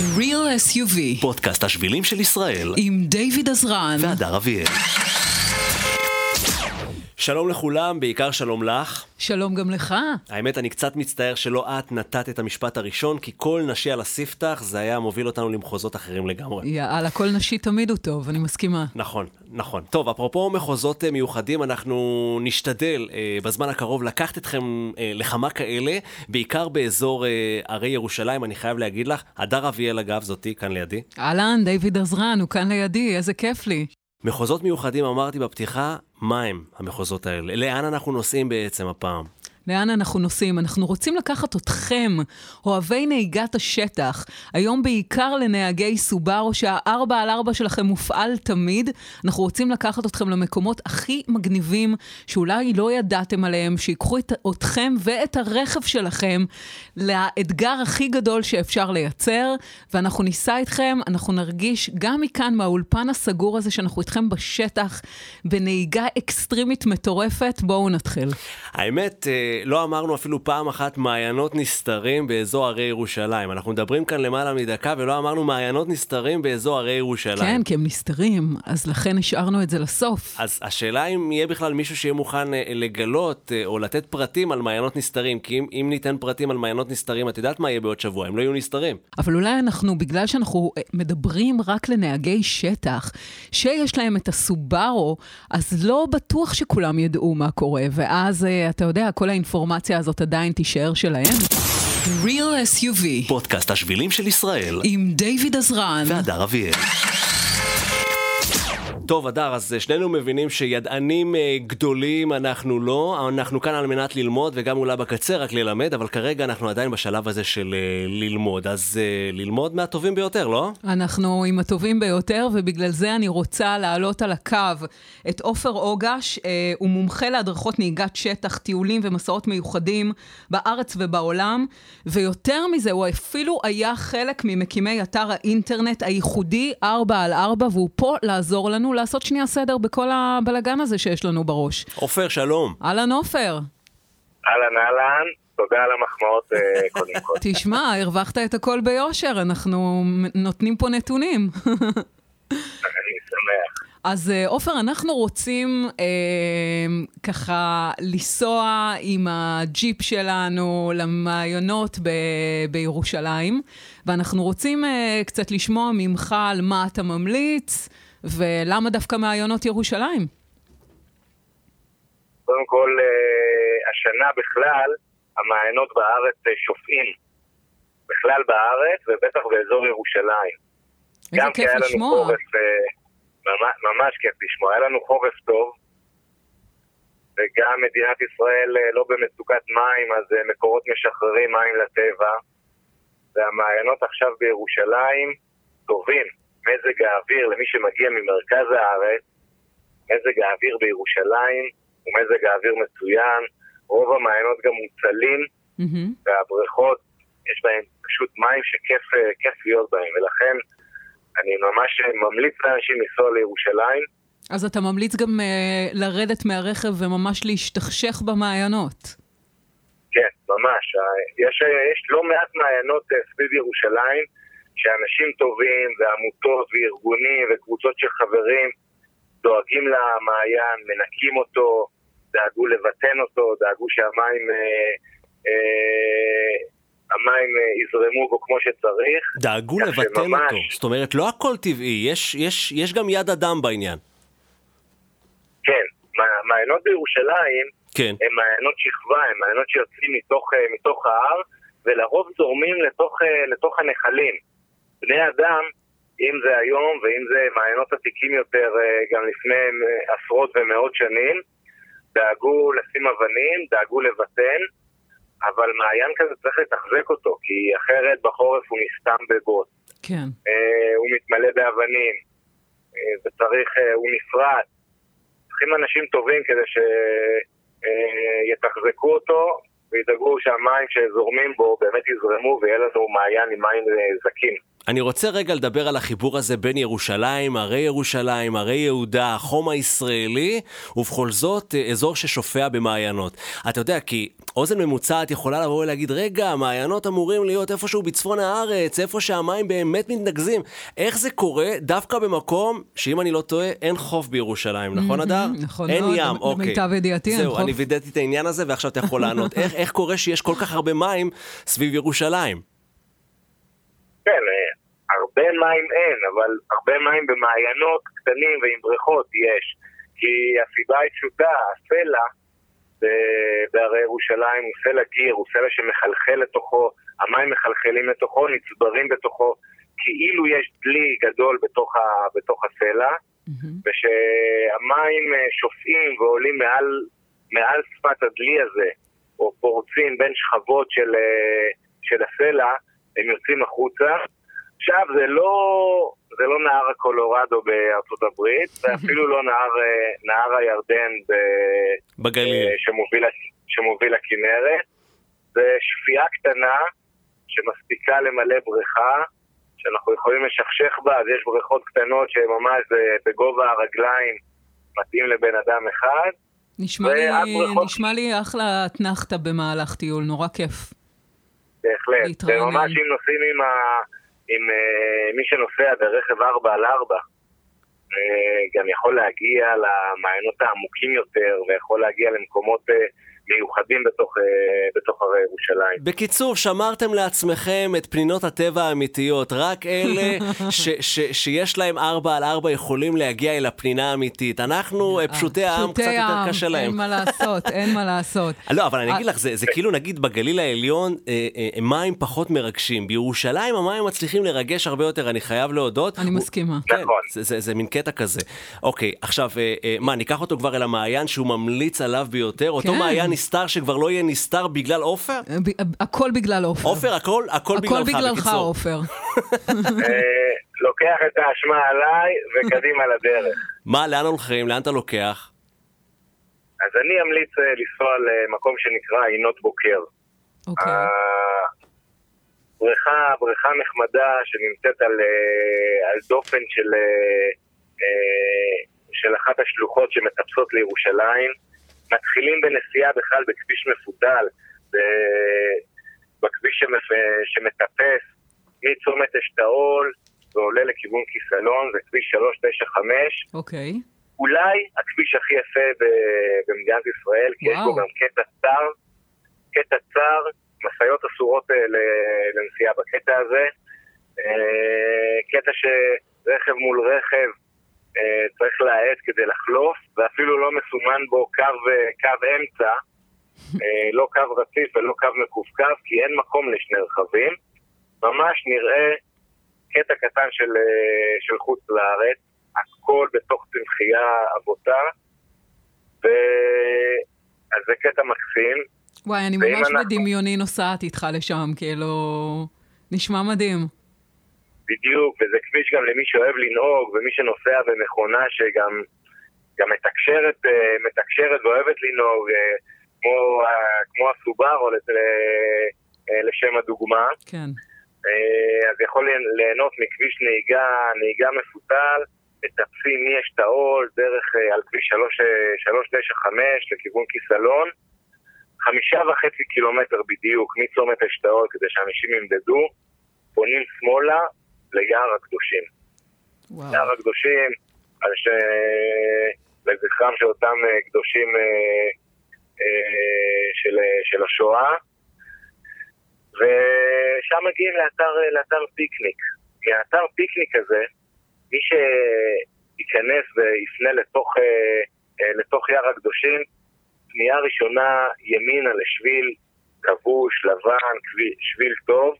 Real SUV פודקאסט השבילים של ישראל. עם דיוויד עזרן. והדר אביאל. שלום לכולם, בעיקר שלום לך. שלום גם לך. האמת, אני קצת מצטער שלא את נתת את המשפט הראשון, כי כל נשי על הספתח זה היה מוביל אותנו למחוזות אחרים לגמרי. יאללה, כל נשי תמיד הוא טוב, אני מסכימה. נכון, נכון. טוב, אפרופו מחוזות אה, מיוחדים, אנחנו נשתדל אה, בזמן הקרוב לקחת אתכם אה, לכמה כאלה, בעיקר באזור אה, ערי ירושלים, אני חייב להגיד לך. הדר אביאל, אגב, זאתי כאן לידי. אהלן, דיוויד עזרן, הוא כאן לידי, איזה כיף לי. מחוזות מיוחדים, אמרתי בפתיחה, מה הם המחוזות האלה? לאן אנחנו נוסעים בעצם הפעם? לאן אנחנו נוסעים? אנחנו רוצים לקחת אתכם, אוהבי נהיגת השטח, היום בעיקר לנהגי סובארו, שהארבע על ארבע שלכם מופעל תמיד. אנחנו רוצים לקחת אתכם למקומות הכי מגניבים, שאולי לא ידעתם עליהם, שיקחו את, אתכם ואת הרכב שלכם לאתגר הכי גדול שאפשר לייצר, ואנחנו ניסע איתכם, אנחנו נרגיש גם מכאן, מהאולפן הסגור הזה, שאנחנו איתכם בשטח, בנהיגה אקסטרימית מטורפת. בואו נתחיל. האמת, אה, לא אמרנו אפילו פעם אחת מעיינות נסתרים באזור הרי ירושלים. אנחנו מדברים כאן למעלה מדקה ולא אמרנו מעיינות נסתרים באזור הרי ירושלים. כן, כי הם נסתרים, אז לכן השארנו את זה לסוף. אז השאלה אם יהיה בכלל מישהו שיהיה מוכן אה, לגלות אה, או לתת פרטים על מעיינות נסתרים, כי אם, אם ניתן פרטים על מעיינות נסתרים, את יודעת מה יהיה בעוד שבוע, הם לא יהיו נסתרים. אבל אולי אנחנו, בגלל שאנחנו מדברים רק לנהגי שטח, שיש להם את הסובארו, אז לא בטוח שכולם ידעו מה קורה, ואז, אתה יודע, כל האינפורמציה הזאת עדיין תישאר שלהם. Real SUV פודקאסט השבילים של ישראל עם דיוויד עזרן והדר אביאל. טוב, אדר, אז שנינו מבינים שידענים אה, גדולים אנחנו לא, אנחנו כאן על מנת ללמוד וגם אולי בקצה רק ללמד, אבל כרגע אנחנו עדיין בשלב הזה של אה, ללמוד. אז אה, ללמוד מהטובים ביותר, לא? אנחנו עם הטובים ביותר, ובגלל זה אני רוצה להעלות על הקו את עופר אוגש. הוא מומחה להדרכות נהיגת שטח, טיולים ומסעות מיוחדים בארץ ובעולם, ויותר מזה, הוא אפילו היה חלק ממקימי אתר האינטרנט הייחודי 4 על 4, והוא פה לעזור לנו לעשות שנייה סדר בכל הבלגן הזה שיש לנו בראש. עופר, שלום. אהלן, עופר. אהלן, אהלן. תודה על המחמאות אה, קודם כל. תשמע, הרווחת את הכל ביושר, אנחנו נותנים פה נתונים. אני שמח. אז אה, עופר, אנחנו רוצים אה, ככה לנסוע עם הג'יפ שלנו למעיינות ב- בירושלים, ואנחנו רוצים אה, קצת לשמוע ממך על מה אתה ממליץ, ולמה דווקא מעיינות ירושלים? קודם כל, אה, השנה בכלל, המעיינות בארץ אה, שופעים. בכלל בארץ, ובטח באזור ירושלים. איזה כיף לשמוע. חורף, אה, ממש, ממש כיף לשמוע. היה לנו חורף טוב, וגם מדינת ישראל לא במצוקת מים, אז מקורות משחררים מים לטבע, והמעיינות עכשיו בירושלים טובים. מזג האוויר, למי שמגיע ממרכז הארץ, מזג האוויר בירושלים הוא מזג האוויר מצוין, רוב המעיינות גם מוצלים, mm-hmm. והבריכות, יש בהם פשוט מים שכיף להיות בהם, ולכן אני ממש ממליץ לאנשים לנסוע לירושלים. אז אתה ממליץ גם uh, לרדת מהרכב וממש להשתכשך במעיינות. כן, ממש. יש, יש לא מעט מעיינות סביב ירושלים, שאנשים טובים ועמותות וארגונים וקבוצות של חברים דואגים למעיין, מנקים אותו, דאגו לבטן אותו, דאגו שהמים... אה, אה, המים אה, יזרמו בו כמו שצריך. דאגו לבטל שממש... אותו, זאת אומרת לא הכל טבעי, יש, יש, יש גם יד אדם בעניין. כן, מעיינות בירושלים כן. הם מעיינות שכבה, הם מעיינות שיוצאים מתוך, אה, מתוך ההר ולרוב זורמים לתוך, לתוך הנחלים. בני אדם, אם זה היום ואם זה מעיינות עתיקים יותר אה, גם לפני אה, עשרות ומאות שנים, דאגו לשים אבנים, דאגו לבטן, אבל מעיין כזה צריך לתחזק אותו, כי אחרת בחורף הוא נסתם בבוט. כן. אה, הוא מתמלא באבנים, אה, וצריך, אה, הוא נפרד. צריכים אנשים טובים כדי שיתחזקו אה, אותו, וידאגו שהמים שזורמים בו באמת יזרמו ויהיה לנו מעיין עם מים אה, זקים. אני רוצה רגע לדבר על החיבור הזה בין ירושלים, הרי ירושלים, הרי יהודה, החום הישראלי, ובכל זאת אה, אזור ששופע במעיינות. אתה יודע, כי אוזן ממוצעת יכולה לבוא ולהגיד, רגע, המעיינות אמורים להיות איפשהו בצפון הארץ, איפה שהמים באמת מתנקזים. איך זה קורה דווקא במקום שאם אני לא טועה, אין חוף בירושלים, נכון, אדר? נכון אין מאוד, ים, אוקיי. למיטב ידיעתי אין זהו, חוף. אני וידאתי את העניין הזה, ועכשיו אתה יכול לענות. איך, איך קורה שיש כל כך הרבה מים סביב ירושלים? כן, אה, הרבה מים אין, אבל הרבה מים במעיינות קטנים ועם בריכות יש. כי הסיבה היא פשוטה, הסלע בהרי ירושלים הוא סלע גיר, הוא סלע שמחלחל לתוכו, המים מחלחלים לתוכו, נצברים בתוכו, כאילו יש דלי גדול בתוך, ה, בתוך הסלע, מהמם. ושהמים אה, שופעים ועולים מעל, מעל שפת הדלי הזה, או פורצים בין שכבות של, אה, של הסלע, הם יוצאים החוצה. עכשיו, זה לא, זה לא נהר הקולורדו בארצות הברית, ואפילו לא נהר, אה, נהר הירדן ב, בגליל. אה, שמוביל, שמוביל לכנרת. זה שפיעה קטנה שמספיקה למלא בריכה, שאנחנו יכולים לשכשך בה, אז יש בריכות קטנות שממש אה, בגובה הרגליים מתאים לבן אדם אחד. נשמע לי, בריכות- נשמע לי אחלה אתנחתא במהלך טיול, נורא כיף. בהחלט. להתרענן. וממש אם נוסעים עם, ה... עם uh, מי שנוסע ברכב 4 על 4, uh, גם יכול להגיע למעיינות העמוקים יותר, ויכול להגיע למקומות uh, מיוחדים בתוך, uh, בתוך הרי ירושלים. בקיצור, שמרתם לעצמכם את פנינות הטבע האמיתיות. רק אלה ש, ש, שיש להם ארבע על ארבע יכולים להגיע אל הפנינה האמיתית. אנחנו, אה, פשוטי העם, קצת יותר קשה להם. אין מה לעשות, אין מה לעשות. לא, אבל אני אה, אגיד לך, זה, זה כאילו נגיד בגליל העליון אה, אה, מים פחות מרגשים. בירושלים המים מצליחים לרגש הרבה יותר, אני חייב להודות. אני מסכימה. כן, נכון. זה, זה, זה מין קטע כזה. אוקיי, עכשיו, אה, אה, מה, ניקח אותו כבר אל המעיין שהוא ממליץ עליו ביותר? אותו כן. מעיין נסתר שכבר לא יהיה נסתר בגלל עופר? ב- הכל בגלל עופר. עופר, הכל, הכל הכל בגללך, בגללך, בקיצור. עופר. אה, לוקח את האשמה עליי וקדימה לדרך. מה, לאן הולכים? לאן אתה לוקח? אז אני אמליץ אה, לנסוע למקום שנקרא עינות בוקר. אוקיי. אה, בריכה, בריכה נחמדה שנמצאת על, אה, על דופן של, אה, אה, של אחת השלוחות שמטפסות לירושלים. מתחילים בנסיעה בכלל בכביש מפותל, בכביש שמטפס מצומת אשתאול ועולה לכיוון כיסלון, זה כביש 395. אוקיי. אולי הכביש הכי יפה במדינת ישראל, כי יש וואו. בו גם קטע צר, קטע צר, משאיות אסורות אה, לנסיעה בקטע הזה, אה, קטע שרכב מול רכב צריך להאט כדי לחלוף, ואפילו לא מסומן בו קו, אה, קו אמצע, אה, לא קו רציף ולא קו מקווקו, כי אין מקום לשני רכבים. ממש נראה קטע קטן של, אה, של חוץ לארץ, הכל בתוך צמחייה אבותה, ו... אז זה קטע מקסים. וואי, אני ממש אנחנו- בדמיוני נוסעת איתך לשם, כאילו... נשמע מדהים. בדיוק, וזה כביש גם למי שאוהב לנהוג, ומי שנוסע במכונה שגם גם מתקשרת, אה, מתקשרת ואוהבת לנהוג, אה, כמו, כמו הסובארו לת- אה, לשם הדוגמה. כן. אז יכול ליהנות מכביש נהיגה, נהיגה מפותל, מטפסים מאשתאול דרך אה, על כביש 3, 395 לכיוון כיסלון. חמישה וחצי קילומטר בדיוק מצומת אשתאול כדי שאנשים ימדדו, פונים שמאלה ליער הקדושים. וואו. יער הקדושים, על ש... לזכרם של אותם אה, קדושים אה, אה, של, של השואה. ושם מגיעים לאתר, לאתר פיקניק. מהאתר פיקניק הזה, מי שייכנס ויפנה לתוך, לתוך יער הקדושים, פנייה ראשונה ימינה לשביל כבוש, לבן, שביל טוב,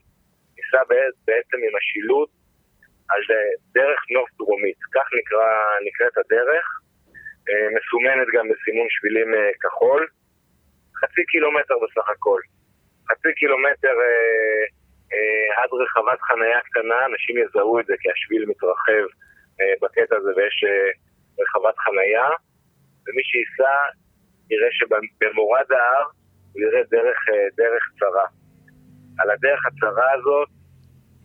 ניסע בעצם עם השילוט על אה, דרך נוף דרומית, כך נקרא, נקראת הדרך, אה, מסומנת גם בסימון שבילים אה, כחול, חצי קילומטר בסך הכל. חצי קילומטר אה, אה, עד רחבת חנייה קטנה, אנשים יזהו את זה כי השביל מתרחב אה, בקטע הזה ויש אה, רחבת חנייה, ומי שייסע יראה שבמורד ההר הוא יראה דרך, אה, דרך צרה. על הדרך הצרה הזאת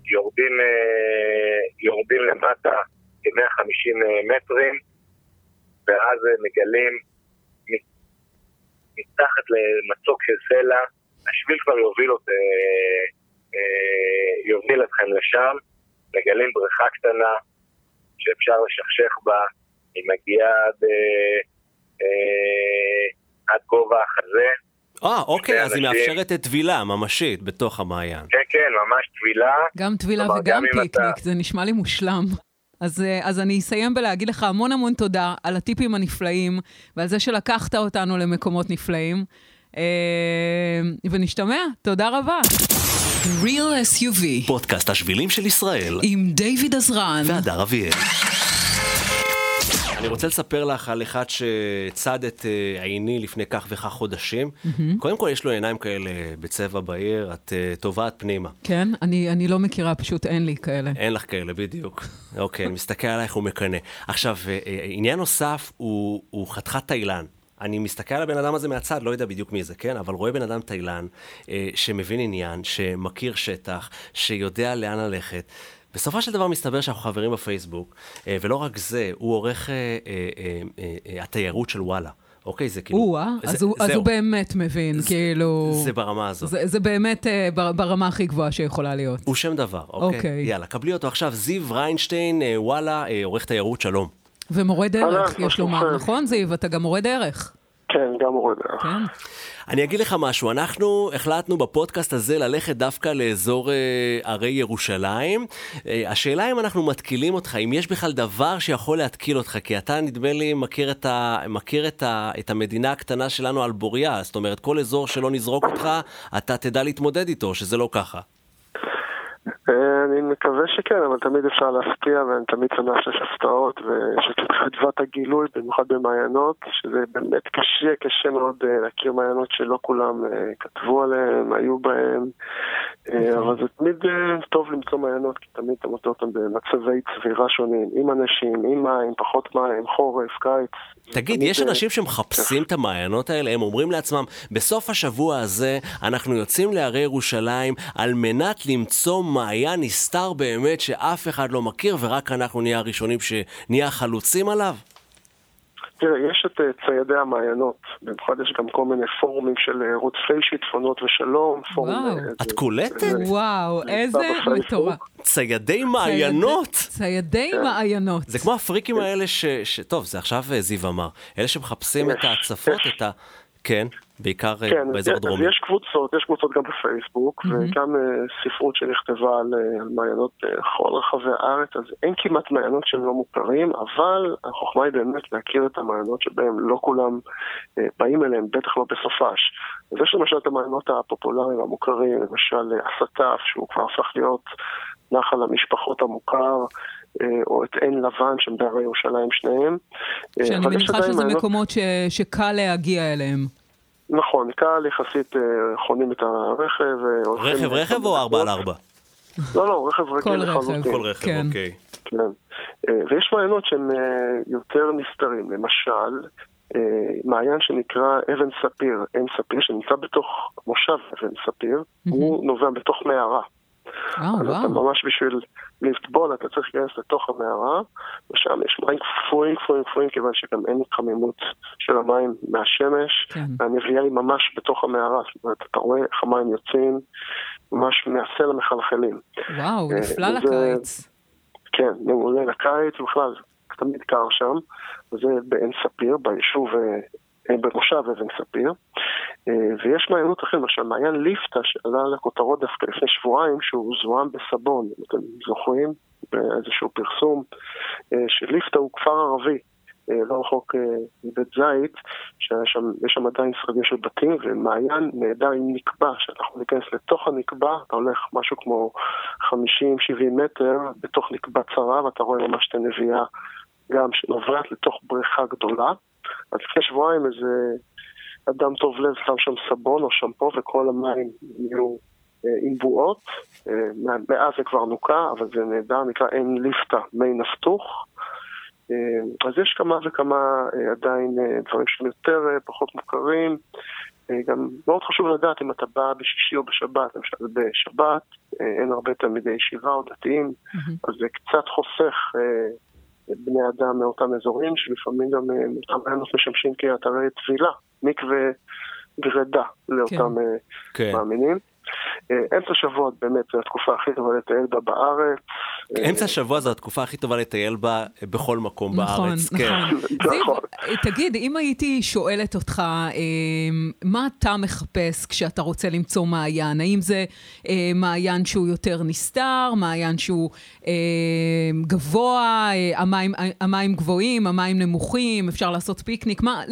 יורדים, יורדים למטה כ-150 מטרים, ואז מגלים מתחת למצוק של סלע, השביל כבר יוביל, אות, יוביל אתכם לשם, מגלים בריכה קטנה שאפשר לשכשך בה, היא מגיעה עד, עד גובה החזה. אה, אוקיי, אז היא מאפשרת טבילה ממשית בתוך המעיין. כן, כן, ממש טבילה. גם טבילה וגם פיקניק, זה נשמע לי מושלם. אז, אז אני אסיים בלהגיד לך המון המון תודה על הטיפים הנפלאים ועל זה שלקחת אותנו למקומות נפלאים. ונשתמע, תודה רבה. Real SUV, פודקאסט השבילים של ישראל, עם דיוויד עזרן והדר אביאל. אני רוצה לספר לך על אחד שצד את עיני לפני כך וכך חודשים. קודם כל, יש לו עיניים כאלה בצבע בהיר, את uh, טובעת פנימה. כן? אני, אני לא מכירה, פשוט אין לי כאלה. אין לך כאלה, בדיוק. אוקיי, אני מסתכל עלייך ומקנא. עכשיו, עניין נוסף הוא, הוא חתיכת תאילן. אני מסתכל על הבן אדם הזה מהצד, לא יודע בדיוק מי זה, כן? אבל רואה בן אדם תאילן אה, שמבין עניין, שמכיר שטח, שיודע לאן ללכת. בסופו של דבר מסתבר שאנחנו חברים בפייסבוק, אה, ולא רק זה, הוא עורך אה, אה, התיירות של וואלה. אוקיי, זה כאילו... או-אה, אז, הוא, אז הוא באמת מבין, זה, כאילו... זה ברמה הזאת. זה, זה באמת אה, ברמה הכי גבוהה שיכולה להיות. הוא שם דבר, אוקיי? אוקיי. יאללה, קבלי אותו עכשיו. זיו ריינשטיין, אה, וואלה, אה, עורך תיירות, שלום. ומורה דרך, יש לומר? נכון זיו? אתה גם מורה דרך. כן, גם מורה דרך. כן. אני אגיד לך משהו, אנחנו החלטנו בפודקאסט הזה ללכת דווקא לאזור אה, ערי ירושלים. אה, השאלה אם אנחנו מתקילים אותך, אם יש בכלל דבר שיכול להתקיל אותך, כי אתה נדמה לי מכיר, את, ה, מכיר את, ה, את המדינה הקטנה שלנו על בוריה, זאת אומרת כל אזור שלא נזרוק אותך, אתה תדע להתמודד איתו, שזה לא ככה. אה, אני מקווה שכן, אבל תמיד אפשר להפתיע, ואני תמיד שמח שיש הפתעות, ויש את חדוות הגילוי, במיוחד במעיינות, שזה באמת קשה, קשה מאוד אה, להכיר מעיינות שלא כולם אה, כתבו עליהם, היו בהם, אה, אבל זה תמיד טוב למצוא מעיינות, כי תמיד אתה מוצא אותם במצבי צבירה שונים, עם אנשים, עם מים, פחות מים, חורף, קיץ. תגיד, יש אנשים שמחפשים את המעיינות האלה, הם אומרים לעצמם, בסוף השבוע הזה אנחנו יוצאים להרי ירושלים על מנת למצוא מעיין נסתר באמת שאף אחד לא מכיר ורק אנחנו נהיה הראשונים שנהיה החלוצים עליו? תראה, יש את אה, ציידי המעיינות, במיוחד יש גם כל מיני פורומים של אה, רודפי שיטפונות ושלום, פורום... וואו. אה, את קולטת? זה- וואו, איזה. מטורף. ציידי מעיינות! ציידי מעיינות. זה כמו הפריקים האלה ש... ש... טוב, זה עכשיו זיו אמר. אלה שמחפשים את ההצפות, את ה... כן, בעיקר אה, כן, באזור אז הדרומי. יש קבוצות, יש קבוצות גם בפייסבוק, וגם אה, ספרות שנכתבה על אה, על מעיינות בכל רחבי הארץ, אז אין כמעט מעיינות שהם לא מוכרים, אבל החוכמה היא באמת להכיר את המעיינות שבהם לא כולם אה, באים אליהם, בטח לא בסופש. אז יש למשל את המעיינות הפופולריים המוכרים, למשל הסטף, שהוא כבר הפך להיות נחל המשפחות המוכר, או את עין לבן, שהם בהרי ירושלים שניהם. שאני מניחה שזה מעיינות- מקומות ש- שקל להגיע אליהם. נכון, קל יחסית אה, חונים את הרכב. אה, רכב רכב או ארבע על ארבע? לא, לא, רכב רגיל כל רכב. לחלוטין. כל רכב, כן. אוקיי. כן. אה, ויש מעיינות שהם יותר נסתרים. למשל, מעיין שנקרא אבן ספיר, עין ספיר, שנמצא בתוך מושב אבן ספיר, הוא נובע בתוך מערה. אה, אז אתה. ממש בשביל לטבול, אתה צריך להיכנס לתוך המערה, ושם יש מים קפואים, קפואים, קפואים, כיוון שגם אין התחממות של המים מהשמש. כן. והנביאה היא ממש בתוך המערה, זאת אומרת, אתה רואה איך המים יוצאים ממש מהסלע מחלחלים. וואו, אה, נפלא לקיץ. כן, מעולה לקיץ, בכלל, תמיד קר שם, וזה בעין ספיר, ביישוב, במושב אבן ספיר. אה, ויש מעיינות אחרים, למשל מעיין ליפתא, שעלה לכותרות דווקא לפני שבועיים, שהוא זוהם בסבון, אם אתם זוכרים, באיזשהו פרסום, אה, שליפתא הוא כפר ערבי. אה, לא רחוק מבית זית, שיש שם, עדיין שרידים של בתים, ומעיין נהדר עם נקבע, שאנחנו ניכנס לתוך הנקבע, אתה הולך משהו כמו 50-70 מטר בתוך נקבע צרה, ואתה רואה ממש את הנביאה גם שנובעת לתוך בריכה גדולה. אז לפני שבועיים איזה אדם טוב לב שם שם סבון או שמפו, וכל המים נהיו אה, עם בועות. אה, מאז זה כבר נוקה, אבל זה נהדר, נקרא עין ליפתא, מי נפתוך. אה, אז יש כמה וכמה עדיין דברים שהם יותר פחות מוכרים. גם מאוד חשוב לדעת אם אתה בא בשישי או בשבת, למשל בשבת אין הרבה תלמידי ישיבה או דתיים, אז זה קצת חוסך בני אדם מאותם אזורים, שלפעמים גם אותם מעיינות משמשים כאתרי טבילה, מקווה גרידה לאותם כן. מאמינים. אה, אמצע שבוע באמת זו התקופה הכי טובה לטייל בה בארץ. אמצע השבוע זו התקופה הכי טובה לטייל בה בכל מקום נכון, בארץ. נכון, כן. נכון. תגיד, אם הייתי שואלת אותך, אה, מה אתה מחפש כשאתה רוצה למצוא מעיין? האם זה אה, מעיין שהוא יותר נסתר, מעיין שהוא גבוה, המים, המים גבוהים, המים נמוכים, אפשר לעשות פיקניק? מה,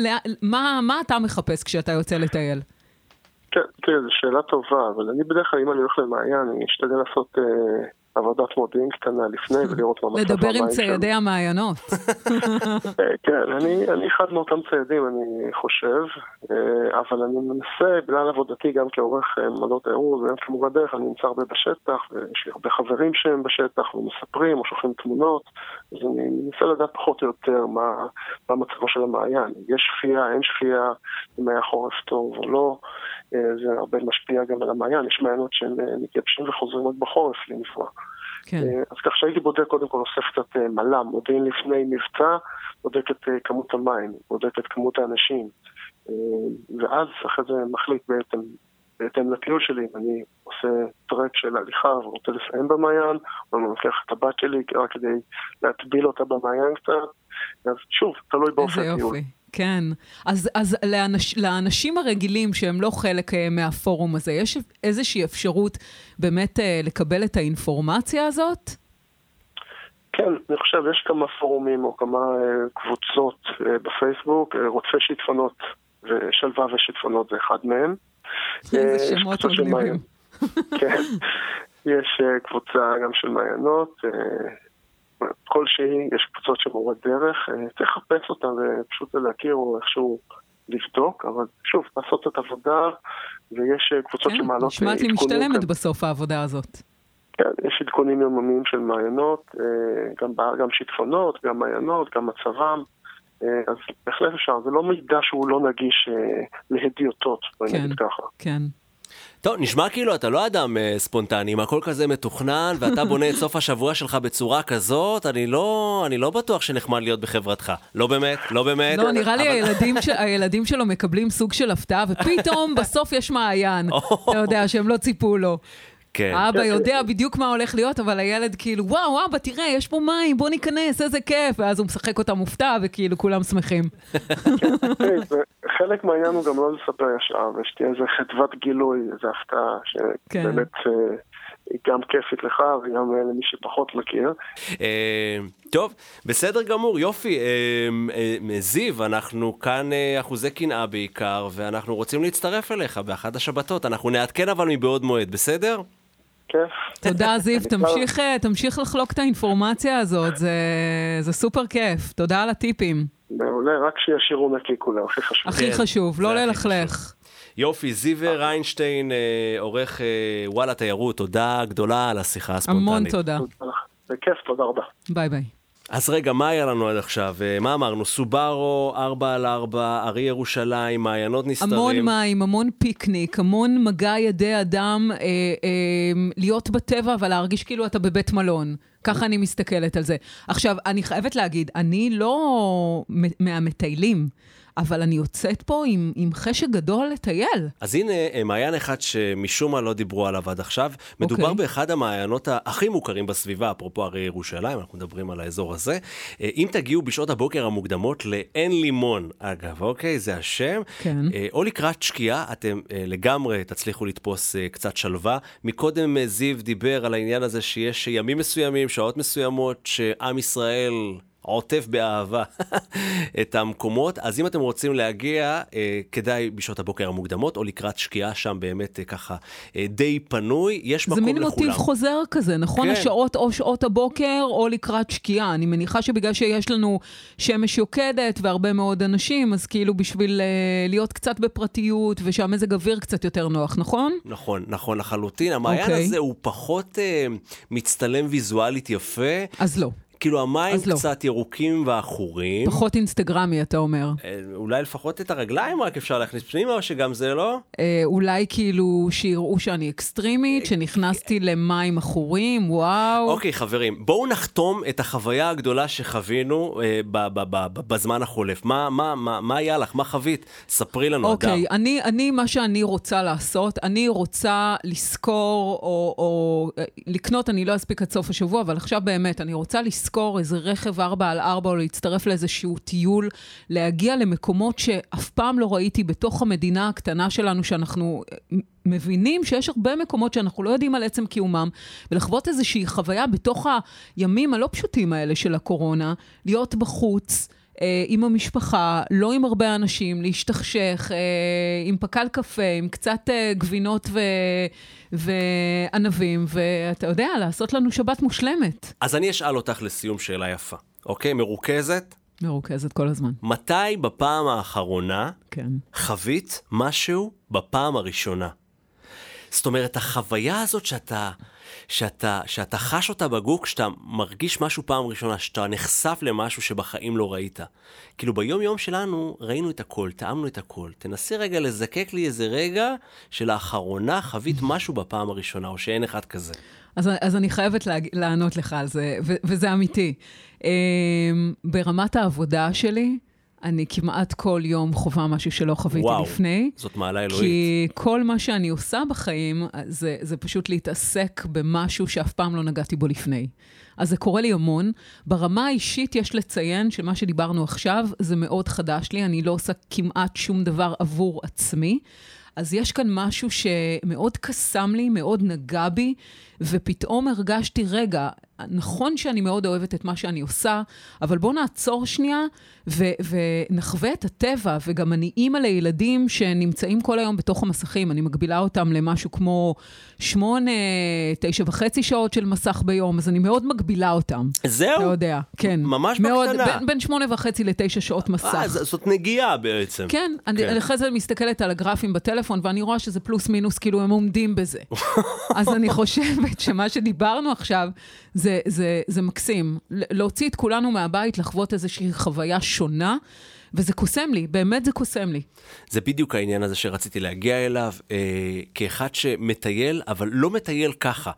מה, מה אתה מחפש כשאתה יוצא לטייל? כן, תראה, זו שאלה טובה, אבל אני בדרך כלל, אם אני הולך למעיין, אני אשתדל לעשות אה, עבודת מודיעין קטנה לפני ולראות מה מצב המים לדבר עם ציידי המעיינות. אה, כן, אני, אני אחד מאותם ציידים, אני חושב, אה, אבל אני מנסה, בגלל עבודתי גם כעורך מדעות תיירות וגם כמורה דרך, אני נמצא הרבה בשטח, ויש לי הרבה חברים שהם בשטח ומספרים או שולחים תמונות, אז אני מנסה לדעת פחות או יותר מה, מה מצבו של המעיין. יש שפייה, אין שפייה, אם היה חורף טוב או לא. זה הרבה משפיע גם על המעיין, יש מעיינות שהם מתייבשים וחוזרים רק בחורף לנפרע. כן. אה, אז כך שהייתי בודק קודם כל אוסף קצת אה, מל"מ, מודיעין לפני מבצע, בודק את אה, כמות המים, בודק את כמות האנשים, ואז אחרי זה מחליט בעצם, בהתאם לטיול שלי, אם אני עושה טרק של הליכה ורוצה לסיים במעיין, או אני לוקח את הבת שלי רק כדי להטביל אותה במעיין קצת, אז שוב, תלוי באופן טיול. כן. אז, אז לאנש, לאנשים הרגילים שהם לא חלק אה, מהפורום הזה, יש איזושהי אפשרות באמת אה, לקבל את האינפורמציה הזאת? כן, אני חושב, יש כמה פורומים או כמה uh, קבוצות בפייסבוק, רודפי שיטפונות ושלווה ושיטפונות זה אחד מהם. איזה שמות מגניבים. כן, יש קבוצה גם של מעיינות, כלשהי, יש קבוצות של מורי דרך, אה, צריך לחפש אותן ופשוט להכיר או איכשהו לבדוק, אבל שוב, לעשות את העבודה, ויש אה, קבוצות כן, שמעלות. כן, נשמעת לי משתלמת כאן. בסוף העבודה הזאת. כן, יש עדכונים יוממיים של מעיינות, אה, גם, גם שיטפונות, גם מעיינות, גם מצבם. אז בהחלט אפשר, זה לא מידע שהוא לא נגיש להדיוטות, כן, נגיד ככה. כן. טוב, נשמע כאילו אתה לא אדם uh, ספונטני, אם הכל כזה מתוכנן ואתה בונה את סוף השבוע שלך בצורה כזאת, אני לא, אני לא בטוח שנחמד להיות בחברתך. לא באמת, לא באמת. לא, נראה לי הילדים, ש... הילדים שלו מקבלים סוג של הפתעה, ופתאום בסוף יש מעיין. אתה יודע, שהם לא ציפו לו. כן. האבא יודע בדיוק מה הולך להיות, אבל הילד כאילו, וואו, אבא, תראה, יש פה מים, בוא ניכנס, איזה כיף. ואז הוא משחק אותה מופתע, וכאילו כולם שמחים. כן, חלק מהעניין הוא גם לא לספר ישר, ושתהיה איזה חדוות גילוי, איזה הפתעה, שבאמת... כן. אה, היא גם כיפית לך וגם למי שפחות מכיר. אה, טוב, בסדר גמור, יופי. אה, זיו, אנחנו כאן אחוזי קנאה בעיקר, ואנחנו רוצים להצטרף אליך באחת השבתות. אנחנו נעדכן אבל מבעוד מועד, בסדר? כיף. תודה, זיו. תמשיך, אה, תמשיך לחלוק את האינפורמציה הזאת, זה, זה סופר כיף. תודה על הטיפים. מעולה, רק שישאירו נקי כולם, הכי חשוב. הכי כן, חשוב, לא ללכלך. יופי, זיו ריינשטיין, אה, עורך אה, וואלה תיירות, תודה גדולה על השיחה הספונטנית. המון תודה. בכיף, תודה רבה. ביי ביי. אז רגע, מה היה לנו עד עכשיו? אה, מה אמרנו? סובארו, 4 על 4, ארי ירושלים, מעיינות נסתרים. המון מים, המון פיקניק, המון מגע ידי אדם, אה, אה, להיות בטבע, אבל להרגיש כאילו אתה בבית מלון. ככה אני מסתכלת על זה. עכשיו, אני חייבת להגיד, אני לא מהמטיילים. אבל אני יוצאת פה עם, עם חשק גדול לטייל. אז הנה אה, מעיין אחד שמשום מה לא דיברו עליו עד עכשיו. מדובר okay. אוקיי. באחד המעיינות הכי מוכרים בסביבה, אפרופו הרי ירושלים, אנחנו מדברים על האזור הזה. אה, אם תגיעו בשעות הבוקר המוקדמות לאין לימון, אגב, אוקיי, זה השם, כן. אה, או לקראת שקיעה, אתם לגמרי תצליחו לתפוס קצת שלווה. מקודם זיו דיבר על העניין הזה שיש ימים מסוימים, שעות מסוימות, שעם ישראל... עוטף באהבה את המקומות. אז אם אתם רוצים להגיע, אה, כדאי בשעות הבוקר המוקדמות, או לקראת שקיעה שם באמת אה, ככה אה, די פנוי, יש מקום לכולם. זה מין מוטיב חוזר כזה, נכון? כן. השעות או שעות הבוקר או לקראת שקיעה. אני מניחה שבגלל שיש לנו שמש יוקדת והרבה מאוד אנשים, אז כאילו בשביל אה, להיות קצת בפרטיות ושהמזג אוויר קצת יותר נוח, נכון? נכון, נכון לחלוטין. המעיין okay. אוקיי. הזה הוא פחות אה, מצטלם ויזואלית יפה. אז לא. כאילו המים לא. קצת ירוקים ועכורים. פחות אינסטגרמי, אתה אומר. אה, אולי לפחות את הרגליים רק אפשר להכניס פנימה, או שגם זה לא? אה, אולי כאילו שיראו שאני אקסטרימית, שנכנסתי למים עכורים, וואו. אוקיי, חברים, בואו נחתום את החוויה הגדולה שחווינו אה, ב- ב- ב- ב- בזמן החולף. מה, מה, מה, מה היה לך? מה חווית? ספרי לנו, אוקיי, הדר. אני, אני, מה שאני רוצה לעשות, אני רוצה לשכור או, או אה, לקנות, אני לא אספיק עד סוף השבוע, אבל עכשיו באמת, אני רוצה לשכור איזה רכב 4 על 4 או להצטרף לאיזשהו טיול, להגיע למקומות שאף פעם לא ראיתי בתוך המדינה הקטנה שלנו, שאנחנו אה, מבינים שיש הרבה מקומות שאנחנו לא יודעים על עצם קיומם, ולחוות איזושהי חוויה בתוך הימים הלא פשוטים האלה של הקורונה, להיות בחוץ. אה, עם המשפחה, לא עם הרבה אנשים, להשתכשך, אה, עם פקל קפה, עם קצת אה, גבינות ו... וענבים, ואתה יודע, לעשות לנו שבת מושלמת. אז אני אשאל אותך לסיום שאלה יפה, אוקיי? מרוכזת? מרוכזת כל הזמן, מתי בפעם האחרונה כן. חווית משהו בפעם הראשונה? זאת אומרת, החוויה הזאת שאתה, שאתה, שאתה חש אותה בגוף, כשאתה מרגיש משהו פעם ראשונה, שאתה נחשף למשהו שבחיים לא ראית. כאילו ביום-יום שלנו ראינו את הכל, טעמנו את הכל. תנסי רגע לזקק לי איזה רגע שלאחרונה חווית משהו בפעם הראשונה, או שאין אחד כזה. אז, אז אני חייבת להג... לענות לך על זה, ו- וזה אמיתי. Um, ברמת העבודה שלי, אני כמעט כל יום חווה משהו שלא חוויתי וואו, לפני. זאת מעלה אלוהית. כי כל מה שאני עושה בחיים, זה, זה פשוט להתעסק במשהו שאף פעם לא נגעתי בו לפני. אז זה קורה לי המון. ברמה האישית יש לציין שמה שדיברנו עכשיו זה מאוד חדש לי, אני לא עושה כמעט שום דבר עבור עצמי. אז יש כאן משהו שמאוד קסם לי, מאוד נגע בי, ופתאום הרגשתי, רגע, נכון שאני מאוד אוהבת את מה שאני עושה, אבל בואו נעצור שנייה ו- ונחווה את הטבע, וגם אני אימא לילדים שנמצאים כל היום בתוך המסכים, אני מגבילה אותם למשהו כמו שמונה, תשע וחצי שעות של מסך ביום, אז אני מאוד מגבילה אותם. זהו? אתה יודע, כן. ממש מאוד, בקטנה. בין, בין שמונה וחצי לתשע שעות מסך. אה, זאת נגיעה בעצם. כן, אני כן. אני אחרי זה מסתכלת על הגרפים בטלפון, ואני רואה שזה פלוס מינוס, כאילו הם עומדים בזה. אז אני חושבת שמה שדיברנו עכשיו, זה, זה, זה מקסים. ל- להוציא את כולנו מהבית, לחוות איזושהי חוויה שונה, וזה קוסם לי, באמת זה קוסם לי. זה בדיוק העניין הזה שרציתי להגיע אליו, אה, כאחד שמטייל, אבל לא מטייל ככה.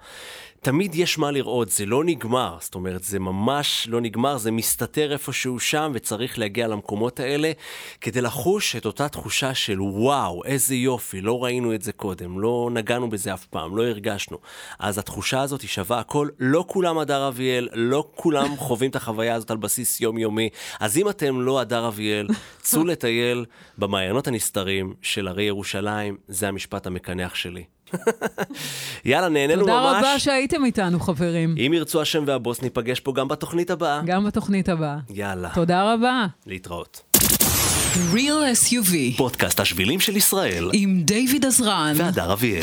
תמיד יש מה לראות, זה לא נגמר, זאת אומרת, זה ממש לא נגמר, זה מסתתר איפשהו שם, וצריך להגיע למקומות האלה כדי לחוש את אותה תחושה של וואו, איזה יופי, לא ראינו את זה קודם, לא נגענו בזה אף פעם, לא הרגשנו. אז התחושה הזאת היא שווה הכל, לא כולם הדר אביאל, לא כולם חווים את החוויה הזאת על בסיס יומיומי. אז אם אתם לא הדר אביאל, צאו לטייל במעיינות הנסתרים של הרי ירושלים, זה המשפט המקנח שלי. יאללה, נהנינו תודה ממש. רבה שהייתם איתנו, חברים. אם ירצו השם והבוס, ניפגש פה גם בתוכנית הבאה. גם בתוכנית הבאה. יאללה, תודה רבה. להתראות. Real SUV פודקאסט השבילים של ישראל, עם דיוויד עזרן והדר אביאל.